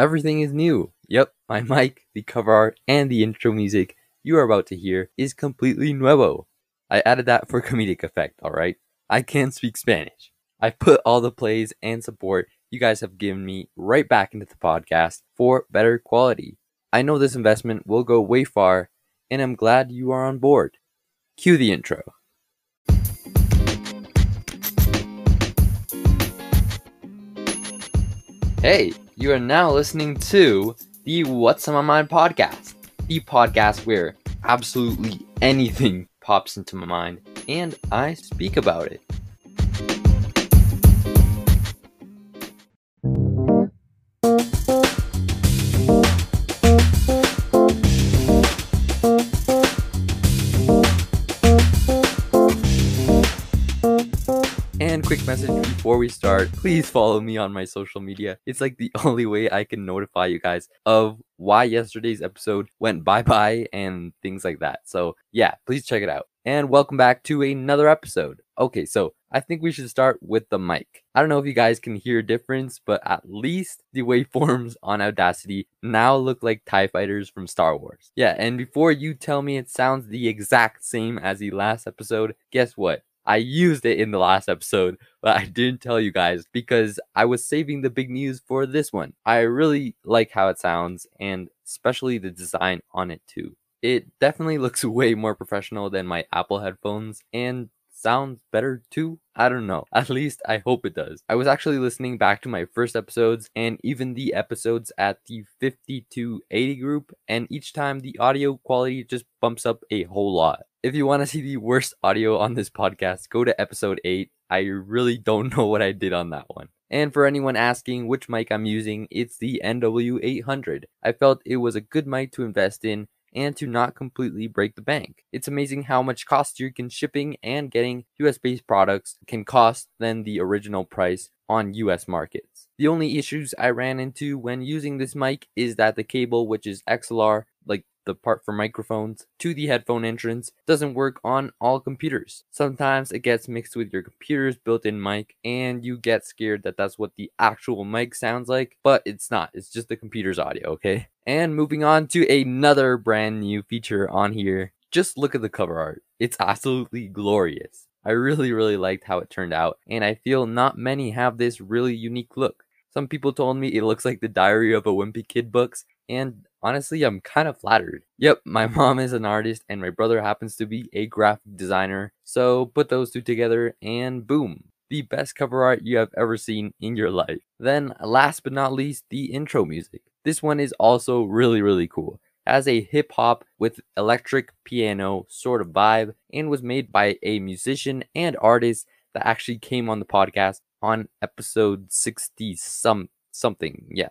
Everything is new. Yep, my mic, the cover art, and the intro music you are about to hear is completely nuevo. I added that for comedic effect, alright? I can speak Spanish. I put all the plays and support you guys have given me right back into the podcast for better quality. I know this investment will go way far, and I'm glad you are on board. Cue the intro. Hey, you are now listening to the What's on My Mind podcast, the podcast where absolutely anything pops into my mind and I speak about it. Message before we start, please follow me on my social media. It's like the only way I can notify you guys of why yesterday's episode went bye bye and things like that. So, yeah, please check it out. And welcome back to another episode. Okay, so I think we should start with the mic. I don't know if you guys can hear a difference, but at least the waveforms on Audacity now look like TIE fighters from Star Wars. Yeah, and before you tell me it sounds the exact same as the last episode, guess what? I used it in the last episode, but I didn't tell you guys because I was saving the big news for this one. I really like how it sounds and especially the design on it too. It definitely looks way more professional than my Apple headphones and sounds better too. I don't know. At least I hope it does. I was actually listening back to my first episodes and even the episodes at the 5280 group, and each time the audio quality just bumps up a whole lot. If you want to see the worst audio on this podcast, go to episode 8. I really don't know what I did on that one. And for anyone asking which mic I'm using, it's the NW800. I felt it was a good mic to invest in and to not completely break the bank. It's amazing how much costier can shipping and getting US based products can cost than the original price on US markets. The only issues I ran into when using this mic is that the cable, which is XLR, the part for microphones to the headphone entrance doesn't work on all computers. Sometimes it gets mixed with your computer's built in mic and you get scared that that's what the actual mic sounds like, but it's not. It's just the computer's audio, okay? And moving on to another brand new feature on here. Just look at the cover art. It's absolutely glorious. I really, really liked how it turned out, and I feel not many have this really unique look. Some people told me it looks like the Diary of a Wimpy Kid books, and honestly, I'm kind of flattered. Yep, my mom is an artist and my brother happens to be a graphic designer. So put those two together and boom, the best cover art you have ever seen in your life. Then, last but not least, the intro music. This one is also really, really cool. Has a hip hop with electric piano sort of vibe and was made by a musician and artist that actually came on the podcast on episode 60 some something. Yeah,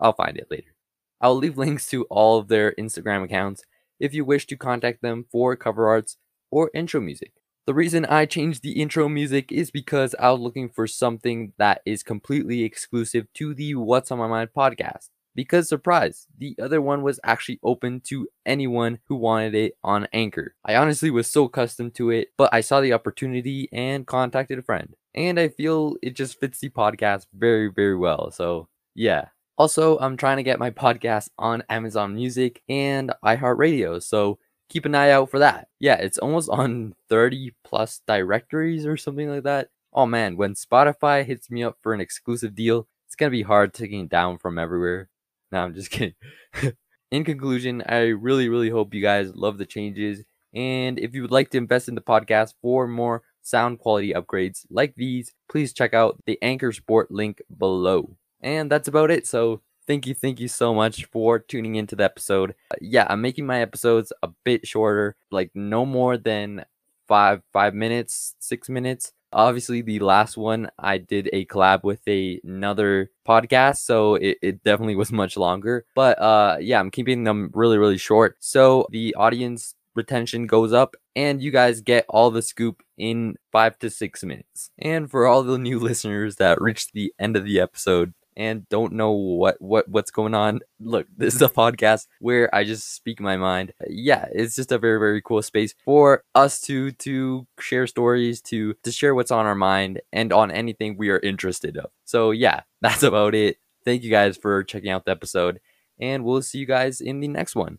I'll find it later. I'll leave links to all of their Instagram accounts if you wish to contact them for cover arts or intro music. The reason I changed the intro music is because I was looking for something that is completely exclusive to the What's on My Mind podcast. Because, surprise, the other one was actually open to anyone who wanted it on Anchor. I honestly was so accustomed to it, but I saw the opportunity and contacted a friend. And I feel it just fits the podcast very, very well. So, yeah, also, I'm trying to get my podcast on Amazon Music and iHeartRadio, so keep an eye out for that. Yeah, it's almost on 30 plus directories or something like that. Oh man, when Spotify hits me up for an exclusive deal, it's gonna be hard taking it down from everywhere. No, I'm just kidding. in conclusion, I really, really hope you guys love the changes. And if you would like to invest in the podcast for more sound quality upgrades like these, please check out the Anchor Sport link below. And that's about it. So thank you, thank you so much for tuning into the episode. Uh, yeah, I'm making my episodes a bit shorter, like no more than five five minutes, six minutes. Obviously, the last one I did a collab with a, another podcast, so it, it definitely was much longer. But uh, yeah, I'm keeping them really, really short, so the audience retention goes up and you guys get all the scoop in five to six minutes. And for all the new listeners that reached the end of the episode, and don't know what what what's going on. Look this is a podcast where i just speak my mind. Yeah it's just a very very cool space for us to to share stories to to share what's on our mind and on anything we are interested of. So yeah that's about it. Thank you guys for checking out the episode, and we'll see you guys in the next one.